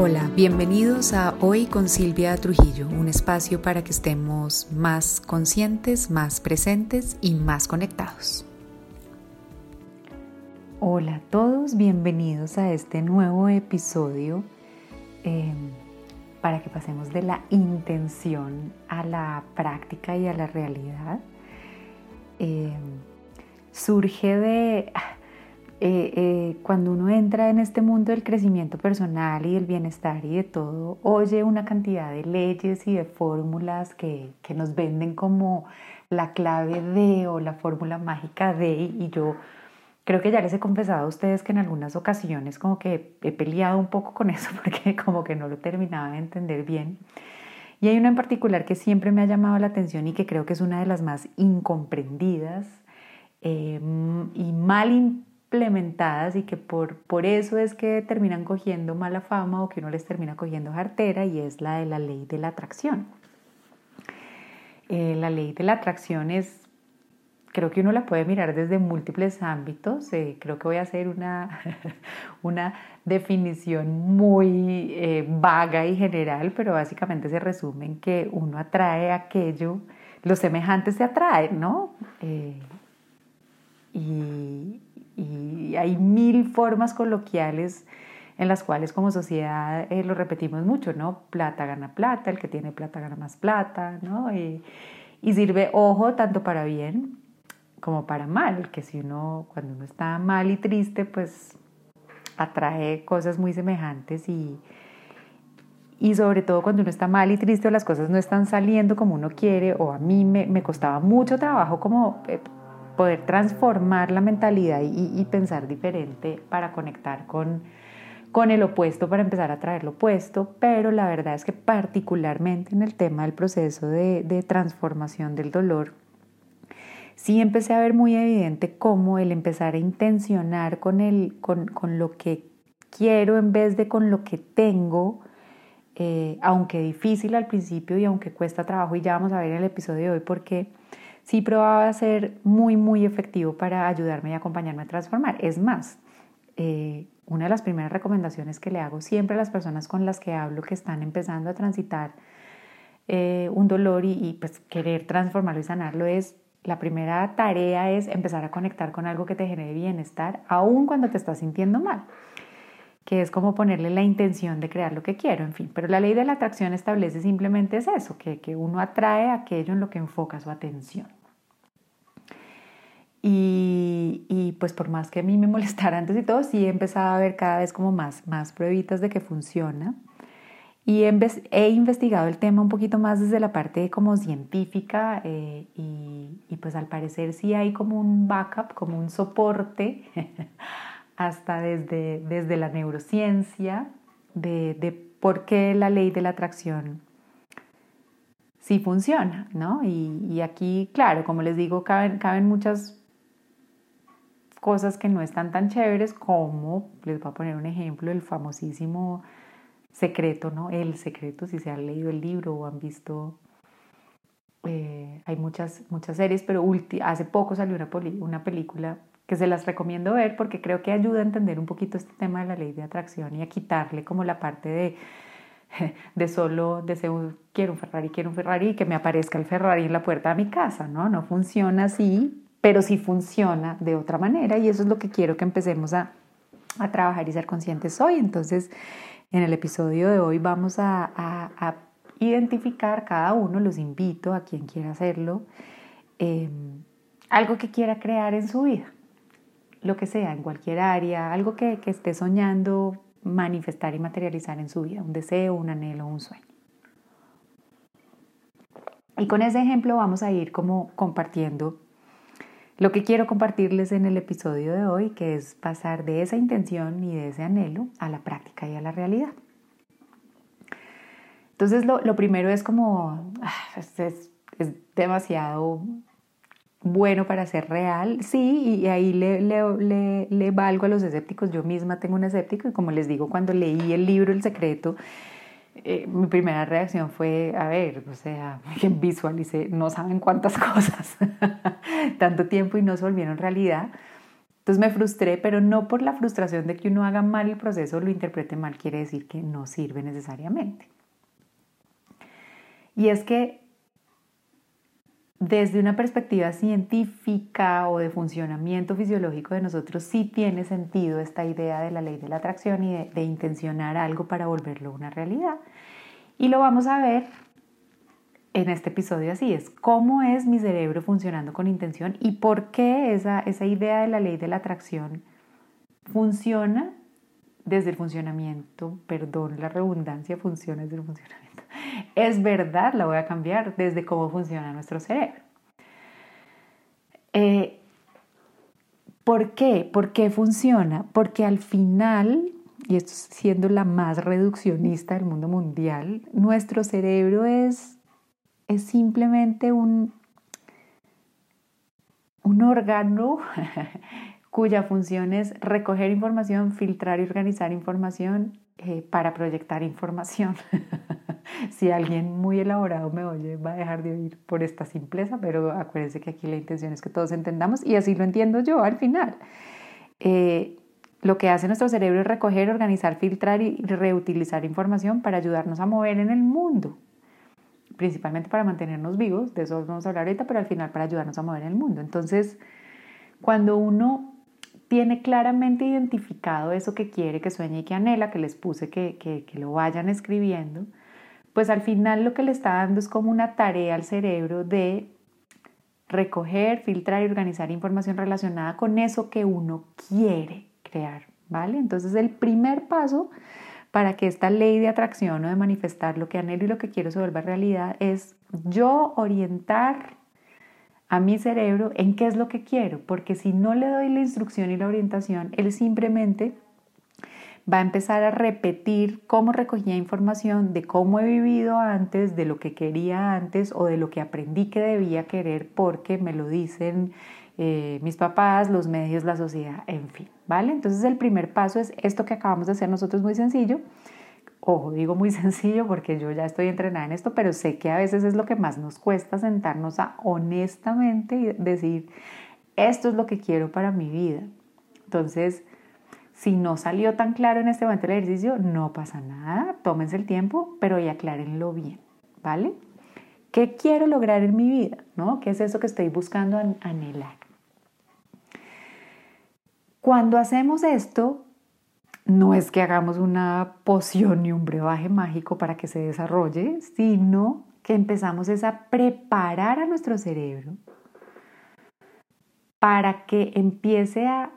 Hola, bienvenidos a Hoy con Silvia Trujillo, un espacio para que estemos más conscientes, más presentes y más conectados. Hola a todos, bienvenidos a este nuevo episodio eh, para que pasemos de la intención a la práctica y a la realidad. Eh, surge de eh, eh, cuando uno entra en este mundo del crecimiento personal y del bienestar y de todo, oye una cantidad de leyes y de fórmulas que, que nos venden como la clave de o la fórmula mágica de y yo creo que ya les he confesado a ustedes que en algunas ocasiones como que he peleado un poco con eso porque como que no lo terminaba de entender bien. Y hay una en particular que siempre me ha llamado la atención y que creo que es una de las más incomprendidas eh, y mal implementadas y que por, por eso es que terminan cogiendo mala fama o que uno les termina cogiendo jartera y es la de la ley de la atracción. Eh, la ley de la atracción es, creo que uno la puede mirar desde múltiples ámbitos. Eh, creo que voy a hacer una, una definición muy eh, vaga y general, pero básicamente se resume en que uno atrae aquello, los semejantes se atraen, ¿no? y, y hay mil formas coloquiales en las cuales como sociedad eh, lo repetimos mucho, ¿no? Plata gana plata, el que tiene plata gana más plata, ¿no? Y, y, sirve, ojo, tanto para bien como para mal, que si uno, cuando uno está mal y triste, pues atrae cosas muy semejantes y, y sobre todo cuando uno está mal y triste o las cosas no están saliendo como uno quiere, o a mí me, me costaba mucho trabajo como eh, poder transformar la mentalidad y, pensar diferente para conectar con, con el opuesto, para empezar a traer lo opuesto, pero la verdad es que particularmente en el tema del proceso de, de transformación del dolor, sí empecé a ver muy evidente cómo el empezar a intencionar con, el, con, con lo que quiero en vez de con lo que tengo, eh, aunque difícil al principio y aunque cuesta trabajo, y ya vamos a ver en el episodio de hoy por qué, sí probaba ser muy, muy efectivo para ayudarme y acompañarme a transformar. Es más, eh, una de las primeras recomendaciones que le hago siempre a las personas con las que hablo que están empezando a transitar eh, un dolor y, pues querer transformarlo y sanarlo es la primera tarea es empezar a conectar con algo que te genere bienestar, aun cuando te estás sintiendo mal, que es como ponerle la intención de crear lo que quiero, en fin. Pero la ley de la atracción establece simplemente es eso, que, que uno atrae aquello en lo que enfoca su atención. Y, pues por más que a mí me molestara antes y todo, sí he empezado a ver cada vez como más, más pruebitas de que funciona. Y he investigado el tema un poquito más desde la parte como científica eh, y, pues al parecer sí hay como un backup, como un soporte, hasta desde, desde la neurociencia, de, de por qué la ley de la atracción sí funciona, ¿no? Y, y, aquí, claro, como les digo, caben, caben muchas cosas que no están tan chéveres como, les voy a poner un ejemplo, el famosísimo secreto, ¿no? El secreto, si se han leído el libro o han visto, eh, hay muchas, muchas series, pero hace poco salió una, una película que se las recomiendo ver porque creo que ayuda a entender un poquito este tema de la ley de atracción y a quitarle como la parte de, de solo deseo, quiero un Ferrari, quiero un Ferrari y que me aparezca el Ferrari en la puerta de mi casa, ¿no? No funciona así pero sí funciona de otra manera y eso es lo que quiero que empecemos a, a trabajar y ser conscientes hoy. Entonces, en el episodio de hoy vamos a, a, identificar cada uno, los invito a quien quiera hacerlo, em, algo que quiera crear en su vida, lo que sea, en cualquier área, algo que, que esté soñando manifestar y materializar en su vida, un deseo, un anhelo, un sueño. Y con ese ejemplo vamos a ir como compartiendo lo que quiero compartirles en el episodio de hoy, que es pasar de esa intención y de ese anhelo a la práctica y a la realidad. Entonces, lo, primero es como, ah, es, demasiado bueno para ser real, sí, y ahí le, valgo a los escépticos. Yo misma tengo un escéptico y como les digo, cuando leí el libro El Secreto, eh, mi primera reacción fue, a ver, o sea, visualicé, no saben cuántas cosas, tanto tiempo y no se volvieron realidad. Entonces me frustré, pero no por la frustración de que uno haga mal el proceso, lo interprete mal, quiere decir que no sirve necesariamente. Y es que desde una perspectiva científica o de funcionamiento fisiológico de nosotros sí tiene sentido esta idea de la ley de la atracción y de, intencionar algo para volverlo una realidad. Y lo vamos a ver en este episodio así, es cómo es mi cerebro funcionando con intención y por qué esa, esa idea de la ley de la atracción funciona desde el funcionamiento, perdón la redundancia, funciona desde el funcionamiento es verdad, la voy a cambiar desde cómo funciona nuestro cerebro. Eh, ¿Por qué? ¿Por qué funciona? Porque al final, y esto siendo la más reduccionista del mundo mundial, nuestro cerebro es, es simplemente un, un órgano cuya función es recoger información, filtrar y organizar información eh, para proyectar información. si alguien muy elaborado me oye, va a dejar de oír por esta simpleza, pero acuérdense que aquí la intención es que todos entendamos y así lo entiendo yo al final. Eh, lo que hace nuestro cerebro es recoger, organizar, filtrar y reutilizar información para ayudarnos a mover en el mundo, principalmente para mantenernos vivos, de eso vamos a hablar ahorita, pero al final para ayudarnos a mover el mundo. Entonces, cuando uno tiene claramente identificado eso que quiere, que sueña y que anhela, que les puse que, que, que lo vayan escribiendo, pues al final lo que le está dando es como una tarea al cerebro de recoger, filtrar y organizar información relacionada con eso que uno quiere crear, ¿vale? Entonces el primer paso para que esta ley de atracción o de manifestar lo que anhelo y lo que quiero se vuelva realidad es yo orientar a mi cerebro en qué es lo que quiero, porque si no le doy la instrucción y la orientación, él simplemente va a empezar a repetir cómo recogía información de cómo he vivido antes, de lo que quería antes o de lo que aprendí que debía querer porque me lo dicen eh, mis papás, los medios, la sociedad, en fin, ¿vale? Entonces el primer paso es esto que acabamos de hacer nosotros muy sencillo. Ojo, digo muy sencillo porque yo ya estoy entrenada en esto, pero sé que a veces es lo que más nos cuesta sentarnos a honestamente decir, esto es lo que quiero para mi vida. Entonces, si no salió tan claro en este momento el ejercicio, no pasa nada, tómense el tiempo, pero y aclárenlo bien, ¿vale? ¿Qué quiero lograr en mi vida? ¿No? ¿Qué es eso que estoy buscando anhelar? Cuando hacemos esto, no es que hagamos una poción ni un brebaje mágico para que se desarrolle, sino que empezamos a preparar a nuestro cerebro para que empiece a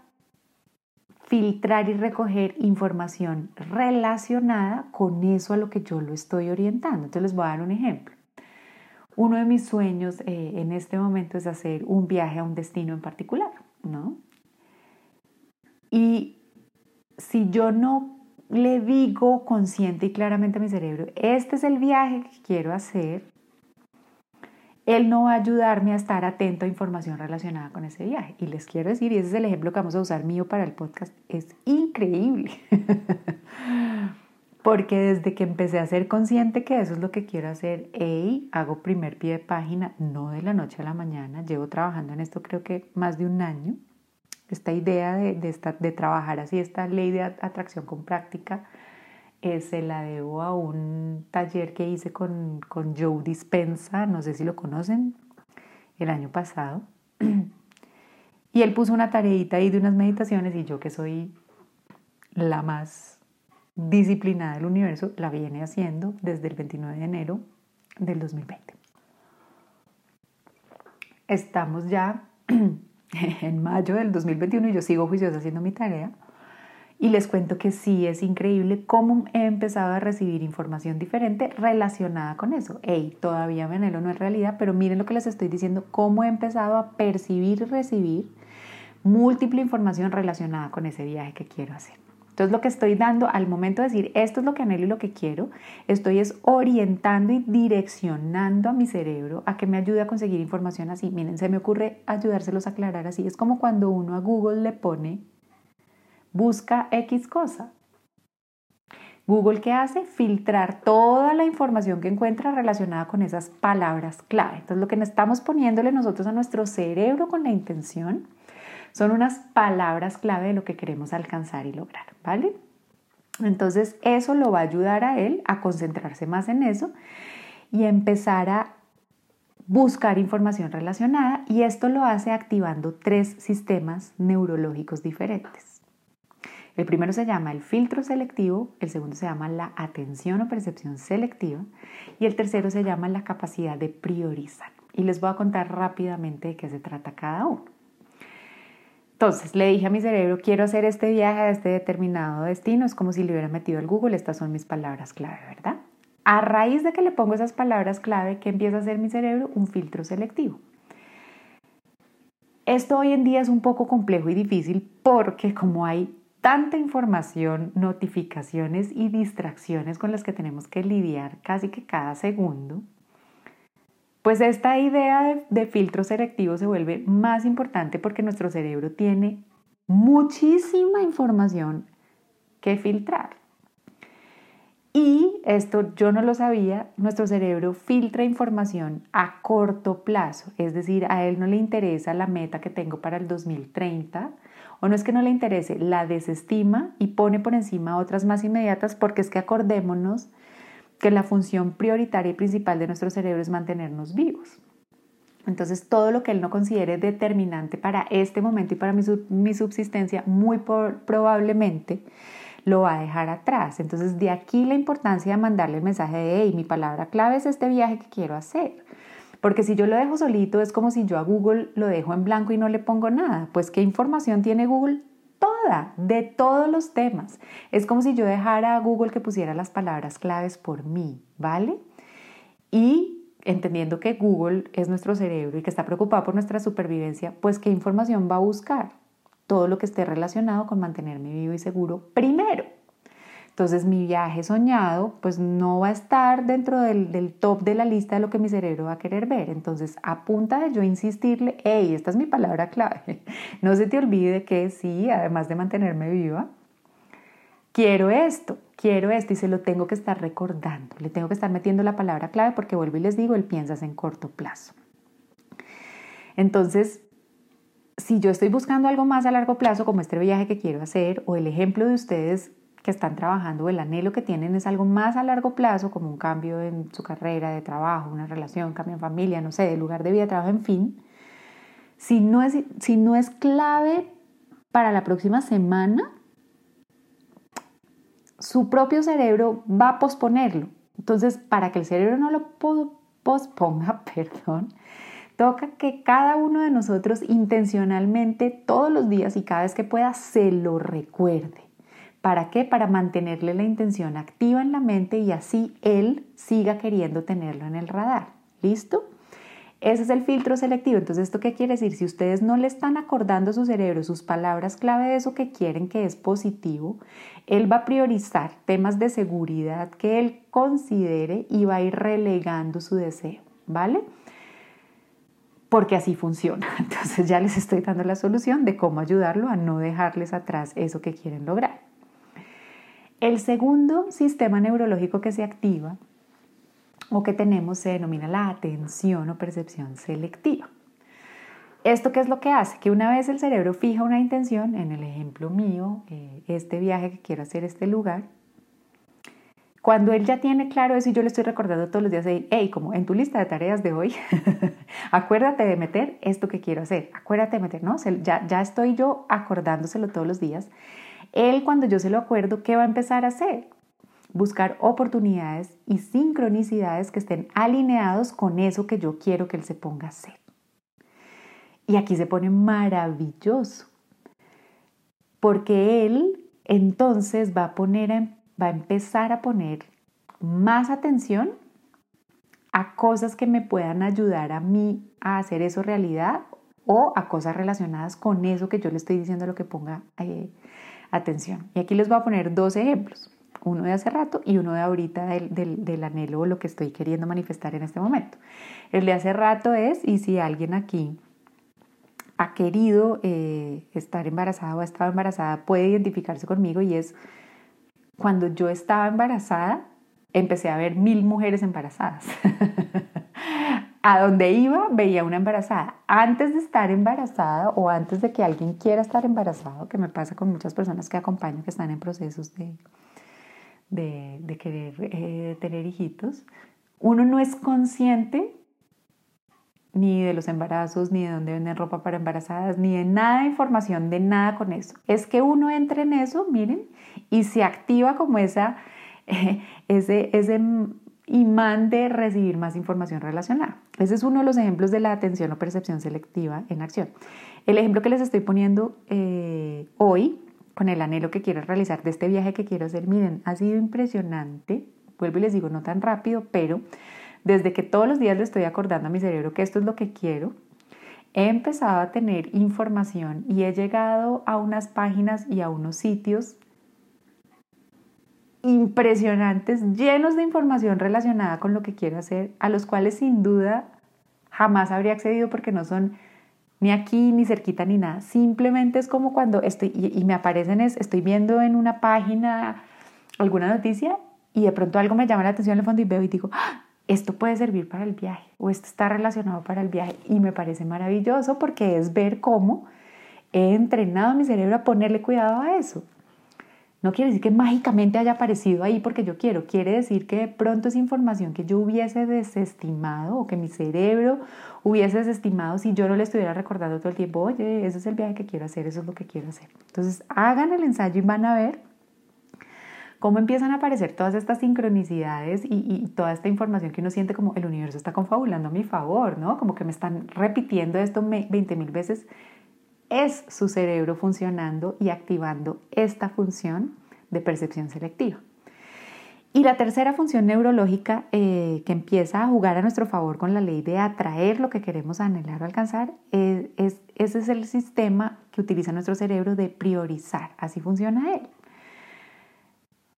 filtrar y recoger información relacionada con eso a lo que yo lo estoy orientando. Entonces les voy a dar un ejemplo. Uno de mis sueños eh, en este momento es hacer un viaje a un destino en particular, ¿no? Y si yo no le digo consciente y claramente a mi cerebro, este es el viaje que quiero hacer, él no va a ayudarme a estar atento a información relacionada con ese viaje. Y les quiero decir, y ese es el ejemplo que vamos a usar mío para el podcast, es increíble. Porque desde que empecé a ser consciente que eso es lo que quiero hacer, hago primer pie de página, no de la noche a la mañana, llevo trabajando en esto creo que más de un año. Esta idea de, de, trabajar así, esta ley de atracción con práctica, eh, se la debo a un taller que hice con, con Joe Dispensa, no sé si lo conocen, el año pasado. Y él puso una tareita ahí de unas meditaciones y yo que soy la más disciplinada del universo, la viene haciendo desde el 29 de enero del 2020. Estamos ya en mayo del 2021 y yo sigo juiciosa haciendo mi tarea. Y les cuento que sí es increíble cómo he empezado a recibir información diferente relacionada con eso. Hey, todavía me anhelo no es realidad, pero miren lo que les estoy diciendo, cómo he empezado a percibir y recibir múltiple información relacionada con ese viaje que quiero hacer. Entonces lo que estoy dando al momento de decir esto es lo que anhelo y lo que quiero, estoy es orientando y direccionando a mi cerebro a que me ayude a conseguir información así. Miren, se me ocurre ayudárselos a aclarar así. Es como cuando uno a Google le pone busca X cosa. Google, ¿qué hace? Filtrar toda la información que encuentra relacionada con esas palabras clave. Entonces, lo que estamos poniéndole nosotros a nuestro cerebro con la intención Son unas palabras clave de lo que queremos alcanzar y lograr, ¿vale? Entonces eso lo va a ayudar a él a concentrarse más en eso y empezar a buscar información relacionada y esto lo hace activando tres sistemas neurológicos diferentes. El primero se llama el filtro selectivo, el segundo se llama la atención o percepción selectiva y el tercero se llama la capacidad de priorizar. Y les voy a contar rápidamente de qué se trata cada uno. Entonces le dije a mi cerebro, quiero hacer este viaje a este determinado destino, es como si le hubiera metido al Google, estas son mis palabras clave, ¿verdad? A raíz de que le pongo esas palabras clave, ¿qué empieza a hacer mi cerebro? Un filtro selectivo. Esto hoy en día es un poco complejo y difícil porque como hay tanta información, notificaciones y distracciones con las que tenemos que lidiar casi que cada segundo, pues esta idea de, filtro selectivo se vuelve más importante porque nuestro cerebro tiene muchísima información que filtrar. Y esto yo no lo sabía, nuestro cerebro filtra información a corto plazo, es decir, a él no le interesa la meta que tengo para el 2030, o no es que no le interese, la desestima y pone por encima otras más inmediatas porque es que acordémonos que la función prioritaria y principal de nuestro cerebro es mantenernos vivos. Entonces, todo lo que él no considere determinante para este momento y para mi, subsistencia, muy probablemente lo va a dejar atrás. Entonces, de aquí la importancia de mandarle el mensaje de, hey, mi palabra clave es este viaje que quiero hacer. Porque si yo lo dejo solito, es como si yo a Google lo dejo en blanco y no le pongo nada. Pues, ¿qué información tiene Google? Toda, de todos los temas. Es como si yo dejara a Google que pusiera las palabras claves por mí, ¿vale? Y entendiendo que Google es nuestro cerebro y que está preocupado por nuestra supervivencia, pues ¿qué información va a buscar? Todo lo que esté relacionado con mantenerme vivo y seguro primero. Entonces mi viaje soñado pues no va a estar dentro del, top de la lista de lo que mi cerebro va a querer ver. Entonces a punta de yo insistirle, hey, esta es mi palabra clave, no se te olvide que sí, además de mantenerme viva, quiero esto, quiero esto y se lo tengo que estar recordando, le tengo que estar metiendo la palabra clave porque vuelvo y les digo, él piensas en corto plazo. Entonces, si yo estoy buscando algo más a largo plazo, como este viaje que quiero hacer, o el ejemplo de ustedes que están trabajando, el anhelo que tienen es algo más a largo plazo, como un cambio en su carrera de trabajo, una relación, cambio en familia, no sé, de lugar de vida, trabajo, en fin, si no es, si no es clave para la próxima semana, su propio cerebro va a posponerlo. Entonces, para que el cerebro no lo posponga, perdón, toca que cada uno de nosotros intencionalmente todos los días y cada vez que pueda se lo recuerde. ¿Para qué? Para mantenerle la intención activa en la mente y así él siga queriendo tenerlo en el radar. ¿Listo? Ese es el filtro selectivo. Entonces, ¿esto qué quiere decir? Si ustedes no le están acordando a su cerebro sus palabras clave de eso que quieren que es positivo, él va a priorizar temas de seguridad que él considere y va a ir relegando su deseo. ¿Vale? Porque así funciona. Entonces ya les estoy dando la solución de cómo ayudarlo a no dejarles atrás eso que quieren lograr. El segundo sistema neurológico que se activa o que tenemos se denomina la atención o percepción selectiva. ¿Esto qué es lo que hace? Que una vez el cerebro fija una intención, en el ejemplo mío, eh, este viaje que quiero hacer, este lugar, cuando él ya tiene claro eso y yo le estoy recordando todos los días, hey, como en tu lista de tareas de hoy, acuérdate de meter esto que quiero hacer, acuérdate de meter, ¿no? Ya, ya estoy yo acordándoselo todos los días. Él cuando yo se lo acuerdo, ¿qué va a empezar a hacer? Buscar oportunidades y sincronicidades que estén alineados con eso que yo quiero que él se ponga a hacer. Y aquí se pone maravilloso, porque él entonces va a poner, va a empezar a poner más atención a cosas que me puedan ayudar a mí a hacer eso realidad o a cosas relacionadas con eso que yo le estoy diciendo lo que ponga eh, atención. Y aquí les voy a poner dos ejemplos, uno de hace rato y uno de ahorita del, anhelo o lo que estoy queriendo manifestar en este momento. El de hace rato es, y si alguien aquí ha querido eh, estar embarazada o ha estado embarazada, puede identificarse conmigo y es cuando yo estaba embarazada, empecé a ver mil mujeres embarazadas. a donde iba veía una embarazada. Antes de estar embarazada o antes de que alguien quiera estar embarazado, que me pasa con muchas personas que acompaño que están en procesos de, de, querer eh, tener hijitos, uno no es consciente ni de los embarazos, ni de dónde venden ropa para embarazadas, ni de nada de información, de nada con eso. Es que uno entra en eso, miren, y se activa como esa, ese, ese imán de recibir más información relacionada. Ese es uno de los ejemplos de la atención o percepción selectiva en acción. El ejemplo que les estoy poniendo eh, hoy, con el anhelo que quiero realizar de este viaje que quiero hacer, miren, ha sido impresionante. Vuelvo y les digo, no tan rápido, pero desde que todos los días le estoy acordando a mi cerebro que esto es lo que quiero, he empezado a tener información y he llegado a unas páginas y a unos sitios impresionantes, llenos de información relacionada con lo que quiero hacer, a los cuales sin duda jamás habría accedido porque no son ni aquí, ni cerquita, ni nada. Simplemente es como cuando estoy, y, me aparecen, es, estoy viendo en una página alguna noticia y de pronto algo me llama la atención en el fondo y veo y digo, ¡Ah! esto puede servir para el viaje o esto está relacionado para el viaje. Y me parece maravilloso porque es ver cómo he entrenado mi cerebro a ponerle cuidado a eso. No quiere decir que mágicamente haya aparecido ahí porque yo quiero, quiere decir que de pronto es información que yo hubiese desestimado o que mi cerebro hubiese desestimado si yo no le estuviera recordando todo el tiempo, oye, ese es el viaje que quiero hacer, eso es lo que quiero hacer. Entonces hagan el ensayo y van a ver cómo empiezan a aparecer todas estas sincronicidades y, toda esta información que uno siente como el universo está confabulando a mi favor, ¿no? Como que me están repitiendo esto 20 mil veces es su cerebro funcionando y activando esta función de percepción selectiva. Y la tercera función neurológica eh, que empieza a jugar a nuestro favor con la ley de atraer lo que queremos anhelar o alcanzar, es, ese es el sistema que utiliza nuestro cerebro de priorizar. Así funciona él.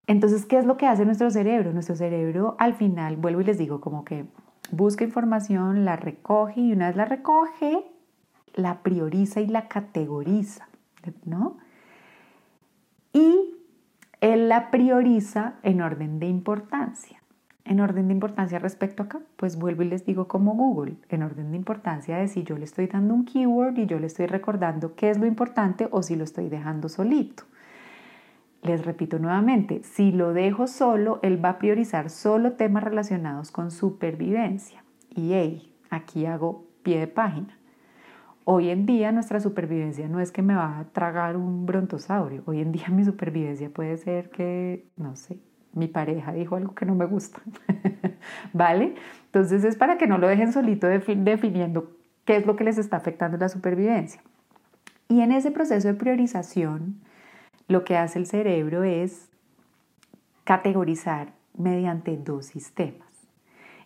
Entonces, ¿qué es lo que hace nuestro cerebro? Nuestro cerebro al final, vuelvo y les digo, como que busca información, la recoge y una vez la recoge, la prioriza y la categoriza, ¿no? Y él la prioriza en orden de importancia. En orden de importancia respecto acá, pues vuelvo y les digo como Google, en orden de importancia de si yo le estoy dando un keyword y yo le estoy recordando qué es lo importante o si lo estoy dejando solito. Les repito nuevamente, si lo dejo solo, él va a priorizar solo temas relacionados con supervivencia. Y hey, aquí hago pie de página. Hoy en día nuestra supervivencia no es que me va a tragar un brontosaurio. Hoy en día mi supervivencia puede ser que, no sé, mi pareja dijo algo que no me gusta. ¿Vale? Entonces es para que no lo dejen solito definiendo qué es lo que les está afectando la supervivencia. Y en ese proceso de priorización, lo que hace el cerebro es categorizar mediante dos sistemas.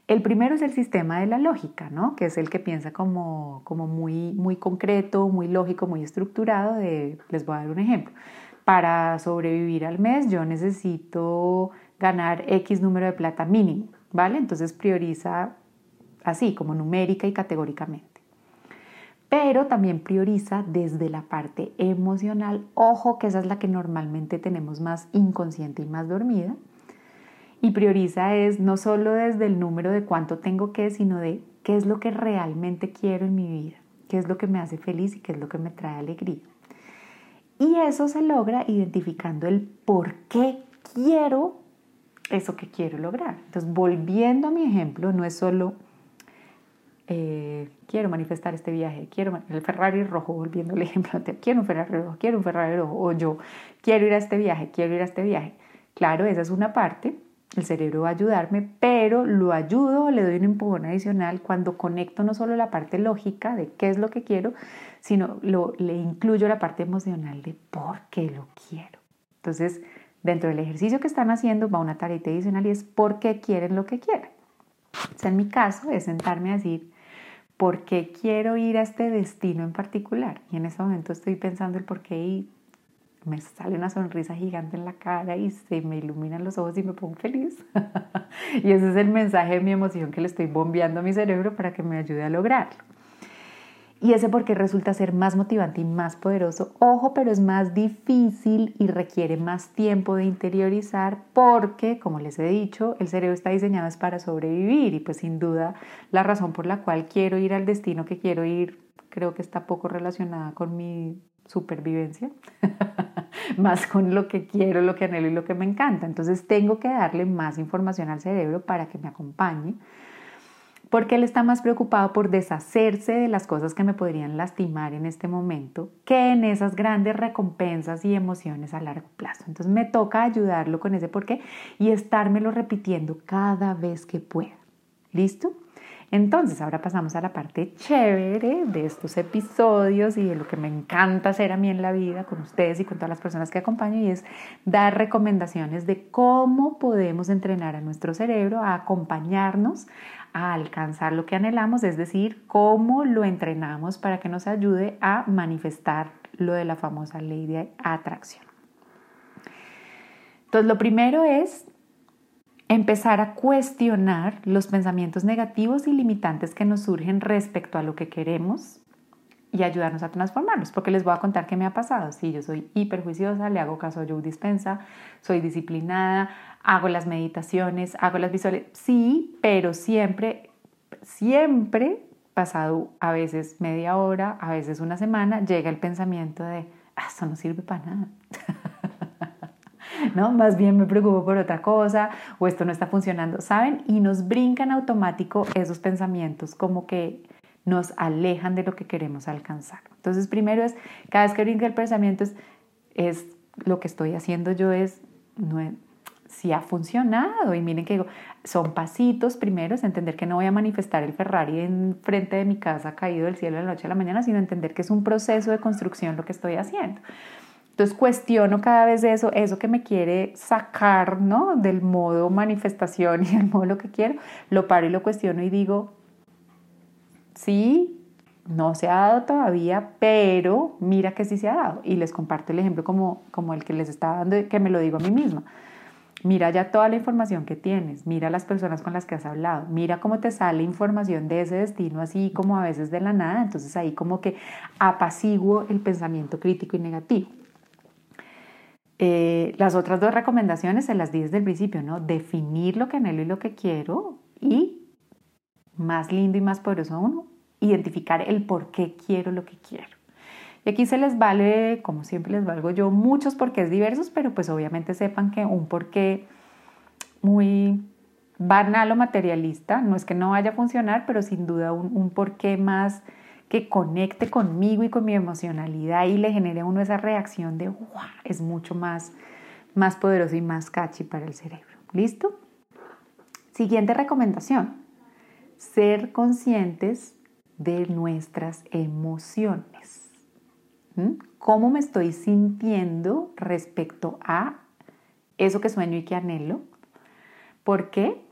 El primero es el sistema de la lógica, ¿no? que es el que piensa como, como muy, muy concreto, muy lógico, muy estructurado. Les voy a dar un ejemplo. Para sobrevivir al mes yo necesito ganar X número de plata mínimo, ¿vale? Entonces prioriza así, como numérica y categóricamente. Pero también prioriza desde la parte emocional. Ojo que esa es la que normalmente tenemos más inconsciente y más dormida y prioriza es no solo desde el número de cuánto tengo que, sino de qué es lo que realmente quiero en mi vida, qué es lo que me hace feliz y qué es lo que me trae alegría. Y eso se logra identificando el por qué quiero eso que quiero lograr. Entonces, volviendo a mi ejemplo, no es solo eh, quiero manifestar este viaje, quiero el Ferrari rojo, volviendo al ejemplo, quiero un Ferrari rojo, quiero un Ferrari rojo, o yo quiero ir a este viaje, quiero ir a este viaje. Claro, esa es una parte, el cerebro va a ayudarme, pero lo ayudo, le doy un empujón adicional cuando conecto no solo la parte lógica de qué es lo que quiero, sino lo, le incluyo la parte emocional de por qué lo quiero. Entonces, dentro del ejercicio que están haciendo va una tarea adicional y es por qué quieren lo que quieren. O sea, en mi caso es sentarme a decir, ¿por qué quiero ir a este destino en particular? Y en ese momento estoy pensando el por qué ir me sale una sonrisa gigante en la cara y se me iluminan los ojos y me pongo feliz. y ese es el mensaje de mi emoción que le estoy bombeando a mi cerebro para que me ayude a lograrlo. Y ese por qué resulta ser más motivante y más poderoso. Ojo, pero es más difícil y requiere más tiempo de interiorizar porque, como les he dicho, el cerebro está diseñado para sobrevivir y pues sin duda la razón por la cual quiero ir al destino que quiero ir creo que está poco relacionada con mi supervivencia, más con lo que quiero, lo que anhelo y lo que me encanta. Entonces tengo que darle más información al cerebro para que me acompañe porque él está más preocupado por deshacerse de las cosas que me podrían lastimar en este momento que en esas grandes recompensas y emociones a largo plazo. Entonces me toca ayudarlo con ese porqué y estármelo repitiendo cada vez que pueda. ¿Listo? Entonces, ahora pasamos a la parte chévere de estos episodios y de lo que me encanta hacer a mí en la vida con ustedes y con todas las personas que acompaño y es dar recomendaciones de cómo podemos entrenar a nuestro cerebro a acompañarnos a alcanzar lo que anhelamos, es decir, cómo lo entrenamos para que nos ayude a manifestar lo de la famosa ley de atracción. Entonces, lo primero es empezar a cuestionar los pensamientos negativos y limitantes que nos surgen respecto a lo que queremos y ayudarnos a transformarlos, porque les voy a contar qué me ha pasado. Si yo soy hiperjuiciosa, le hago caso a Joe Dispensa, soy disciplinada, hago las meditaciones, hago las visuales, sí, pero siempre, siempre, pasado a veces media hora, a veces una semana, llega el pensamiento de, ah, esto no sirve para nada. ¿no? Más bien me preocupo por otra cosa o esto no está funcionando, ¿saben? Y nos brincan automático esos pensamientos como que nos alejan de lo que queremos alcanzar. Entonces, primero es, cada vez que brinca el pensamiento es, es lo que estoy haciendo yo es, no, si ha funcionado. Y miren que digo, son pasitos primero, es entender que no voy a manifestar el Ferrari en frente de mi casa caído del cielo de la noche a la mañana, sino entender que es un proceso de construcción lo que estoy haciendo. Entonces cuestiono cada vez eso, eso que me quiere sacar, ¿no? Del modo manifestación y del modo lo que quiero, lo paro y lo cuestiono y digo, sí, no se ha dado todavía, pero mira que sí se ha dado. Y les comparto el ejemplo como, como el que les estaba dando, que me lo digo a mí misma. Mira ya toda la información que tienes, mira las personas con las que has hablado, mira cómo te sale información de ese destino así como a veces de la nada, entonces ahí como que apaciguo el pensamiento crítico y negativo. Eh, las otras dos recomendaciones se las di desde el principio, ¿no? Definir lo que anhelo y lo que quiero y, más lindo y más poderoso aún, identificar el por qué quiero lo que quiero. Y aquí se les vale, como siempre les valgo yo, muchos porqués diversos, pero pues obviamente sepan que un porqué muy banal o materialista, no es que no vaya a funcionar, pero sin duda un, un porqué más que conecte conmigo y con mi emocionalidad y le genere a uno esa reacción de wow, es mucho más, más poderoso y más catchy para el cerebro. ¿Listo? Siguiente recomendación, ser conscientes de nuestras emociones. ¿Mm? ¿Cómo me estoy sintiendo respecto a eso que sueño y que anhelo? ¿Por qué?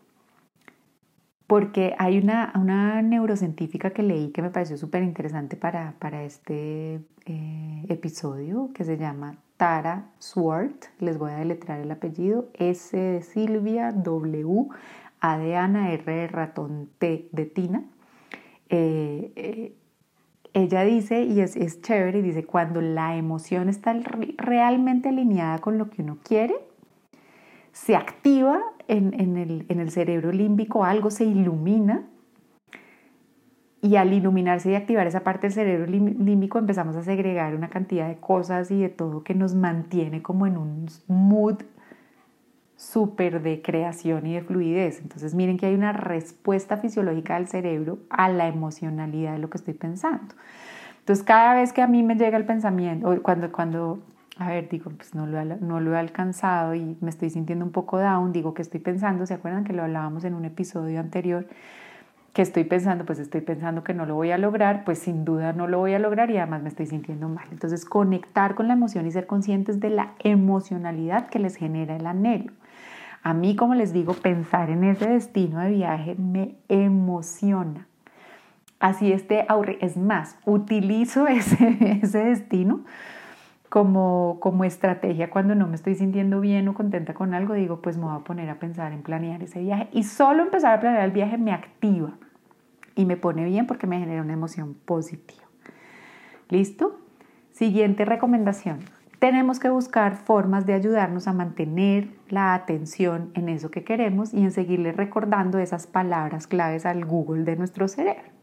Porque hay una, una neurocientífica que leí que me pareció súper interesante para, para, este eh, episodio, que se llama Tara Swart, les voy a deletrar el apellido, S de Silvia, W, A de Ana, R de ratón, T de Tina. Eh, eh, ella dice, y es, es chévere, dice, cuando la emoción está realmente alineada con lo que uno quiere, se activa en, el, cerebro límbico, algo se ilumina y al iluminarse y activar esa parte del cerebro límbico empezamos a segregar una cantidad de cosas y de todo que nos mantiene como en un mood súper de creación y de fluidez. Entonces miren que hay una respuesta fisiológica del cerebro a la emocionalidad de lo que estoy pensando. Entonces cada vez que a mí me llega el pensamiento, cuando, cuando a ver, digo, pues no lo, no lo he alcanzado y me estoy sintiendo un poco down, digo que estoy pensando, ¿se acuerdan que lo hablábamos en un episodio anterior? Que estoy pensando, pues estoy pensando que no lo voy a lograr, pues sin duda no lo voy a lograr y además me estoy sintiendo mal. Entonces, conectar con la emoción y ser conscientes de la emocionalidad que les genera el anhelo. A mí, como les digo, pensar en ese destino de viaje me emociona. Así este, es más, utilizo ese, ese destino como, como estrategia cuando no me estoy sintiendo bien o contenta con algo, digo, pues me voy a poner a pensar en planear ese viaje. Y solo empezar a planear el viaje me activa y me pone bien porque me genera una emoción positiva. ¿Listo? Siguiente recomendación. Tenemos que buscar formas de ayudarnos a mantener la atención en eso que queremos y en seguirle recordando esas palabras claves al Google de nuestro cerebro.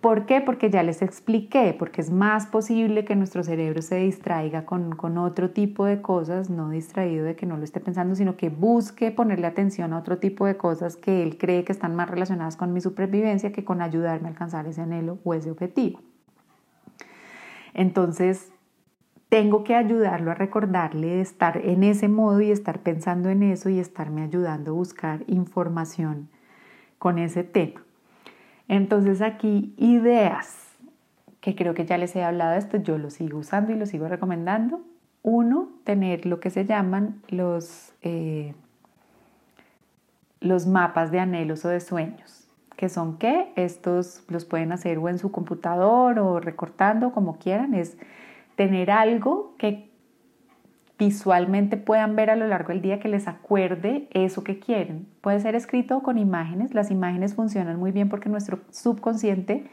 ¿Por qué? Porque ya les expliqué, porque es más posible que nuestro cerebro se distraiga con, con, otro tipo de cosas, no distraído de que no lo esté pensando, sino que busque ponerle atención a otro tipo de cosas que él cree que están más relacionadas con mi supervivencia que con ayudarme a alcanzar ese anhelo o ese objetivo. Entonces, tengo que ayudarlo a recordarle de estar en ese modo y estar pensando en eso y estarme ayudando a buscar información con ese tema. Entonces aquí ideas, que creo que ya les he hablado de esto, yo lo sigo usando y lo sigo recomendando. Uno, tener lo que se llaman los, eh, los mapas de anhelos o de sueños, que son que estos los pueden hacer o en su computador o recortando, como quieran, es tener algo que visualmente puedan ver a lo largo del día que les acuerde eso que quieren. Puede ser escrito con imágenes. Las imágenes funcionan muy bien porque nuestro subconsciente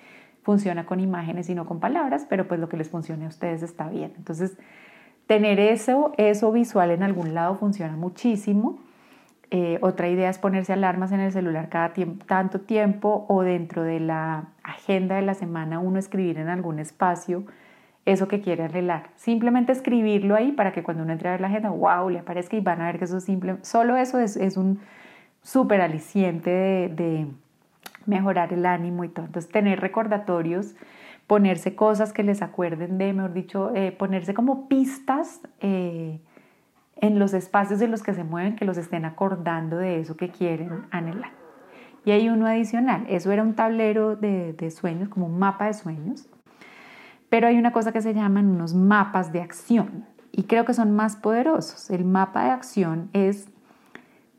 funciona con imágenes y no con palabras, pero pues lo que les funcione a ustedes está bien. Entonces, tener eso, eso visual en algún lado funciona muchísimo. Eh, otra idea es ponerse alarmas en el celular cada tanto tiempo o dentro de la agenda de la semana uno escribir en algún espacio eso que quiere arreglar. Simplemente escribirlo ahí para que cuando uno entre a ver la agenda, wow, le aparezca y van a ver que eso simple, solo eso es, es un súper aliciente de, mejorar el ánimo y todo. Entonces, tener recordatorios, ponerse cosas que les acuerden de, mejor dicho, eh, ponerse como pistas eh, en los espacios en los que se mueven, que los estén acordando de eso que quieren anhelar. Y hay uno adicional, eso era un tablero de, de sueños, como un mapa de sueños pero hay una cosa que se llaman unos mapas de acción y creo que son más poderosos. El mapa de acción es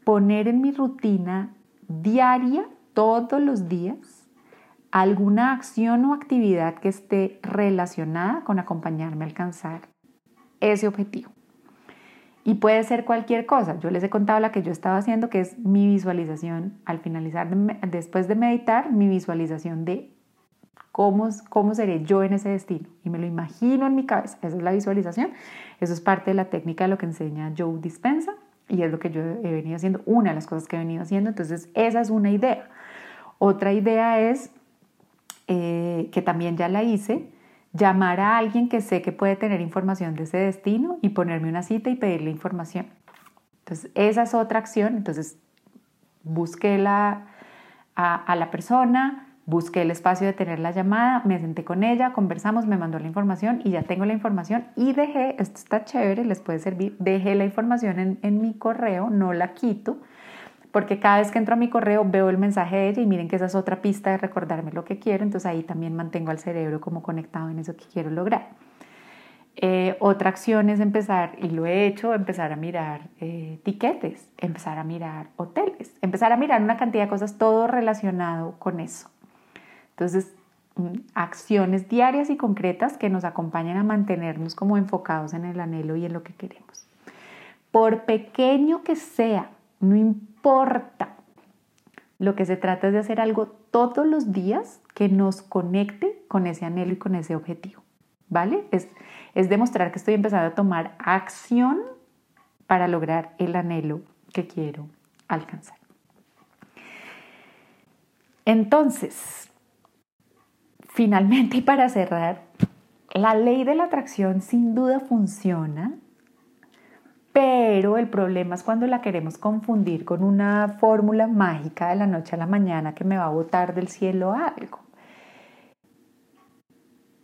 poner en mi rutina diaria, todos los días, alguna acción o actividad que esté relacionada con acompañarme a alcanzar ese objetivo. Y puede ser cualquier cosa. Yo les he contado la que yo estaba haciendo, que es mi visualización al finalizar, después de meditar, mi visualización de ¿Cómo, ¿Cómo seré yo en ese destino? Y me lo imagino en mi cabeza. Esa es la visualización. Eso es parte de la técnica de lo que enseña Joe Dispensa y es lo que yo he venido haciendo, una de las cosas que he venido haciendo. Entonces, esa es una idea. Otra idea es, eh, que también ya la hice, llamar a alguien que sé que puede tener información de ese destino y ponerme una cita y pedirle información. Entonces, esa es otra acción. Entonces, busqué la, a, a la persona, Busqué el espacio de tener la llamada, me senté con ella, conversamos, me mandó la información y ya tengo la información y dejé, esto está chévere, les puede servir, dejé la información en, mi correo, no la quito, porque cada vez que entro a mi correo veo el mensaje de ella y miren que esa es otra pista de recordarme lo que quiero, entonces ahí también mantengo al cerebro como conectado en eso que quiero lograr. Eh, otra acción es empezar, y lo he hecho, empezar a mirar eh, tiquetes, empezar a mirar hoteles, empezar a mirar una cantidad de cosas, todo relacionado con eso. Entonces, mm, acciones diarias y concretas que nos acompañen a mantenernos como enfocados en el anhelo y en lo que queremos. Por pequeño que sea, no importa. Lo que se trata es de hacer algo todos los días que nos conecte con ese anhelo y con ese objetivo. ¿Vale? Es, es demostrar que estoy empezando a tomar acción para lograr el anhelo que quiero alcanzar. Entonces, Finalmente, y para cerrar, la ley de la atracción sin duda funciona, pero el problema es cuando la queremos confundir con una fórmula mágica de la noche a la mañana que me va a botar del cielo algo.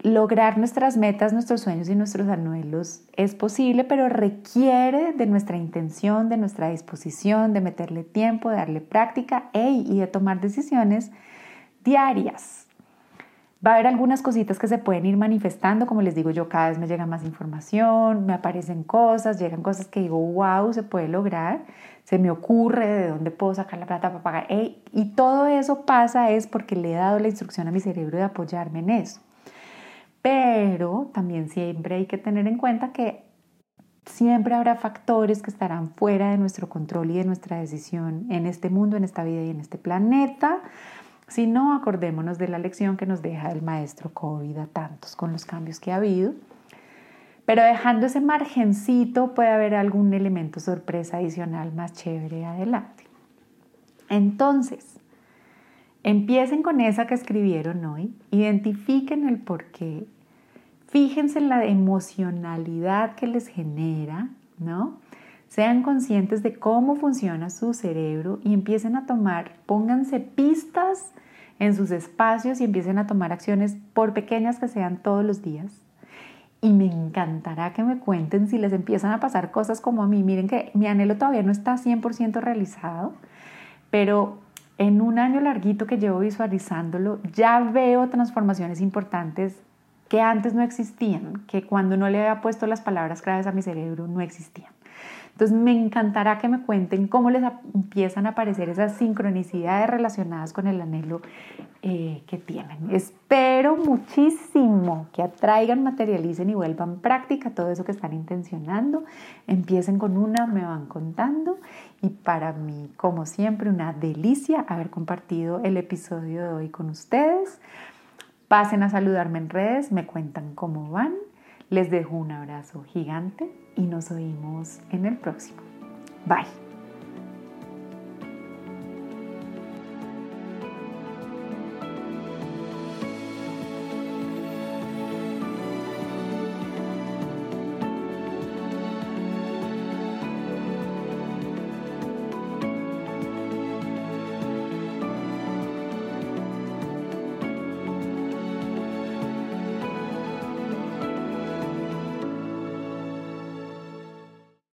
Lograr nuestras metas, nuestros sueños y nuestros anhelos es posible, pero requiere de nuestra intención, de nuestra disposición, de meterle tiempo, de darle práctica y de tomar decisiones diarias Va a haber algunas cositas que se pueden ir manifestando, como les digo yo, cada vez me llega más información, me aparecen cosas, llegan cosas que digo, wow, se puede lograr, se me ocurre de dónde puedo sacar la plata para pagar. y todo eso pasa es porque le he dado la instrucción a mi cerebro de apoyarme en eso. Pero también siempre hay que tener en cuenta que siempre habrá factores que estarán fuera de nuestro control y de nuestra decisión en este mundo, en esta vida y en este planeta Si no, acordémonos de la lección que nos deja el maestro COVID a tantos con los cambios que ha habido. Pero dejando ese margencito puede haber algún elemento sorpresa adicional más chévere adelante. Entonces, empiecen con esa que escribieron hoy, identifiquen el porqué, fíjense en la emocionalidad que les genera, ¿no? Sean conscientes de cómo funciona su cerebro y empiecen a tomar, pónganse pistas en sus espacios y empiecen a tomar acciones por pequeñas que sean todos los días. Y me encantará que me cuenten si les empiezan a pasar cosas como a mí. Miren que mi anhelo todavía no está 100% realizado, pero en un año larguito que llevo visualizándolo, ya veo transformaciones importantes que antes no existían, que cuando no le había puesto las palabras claves a mi cerebro no existían. Entonces me encantará que me cuenten cómo les empiezan a aparecer esas sincronicidades relacionadas con el anhelo eh, que tienen. Espero muchísimo que atraigan, materialicen y vuelvan práctica todo eso que están intencionando. Empiecen con una, me van contando y para mí, como siempre, una delicia haber compartido el episodio de hoy con ustedes. Pasen a saludarme en redes, me cuentan cómo van. Les dejo un abrazo gigante y nos oímos en el próximo. Bye.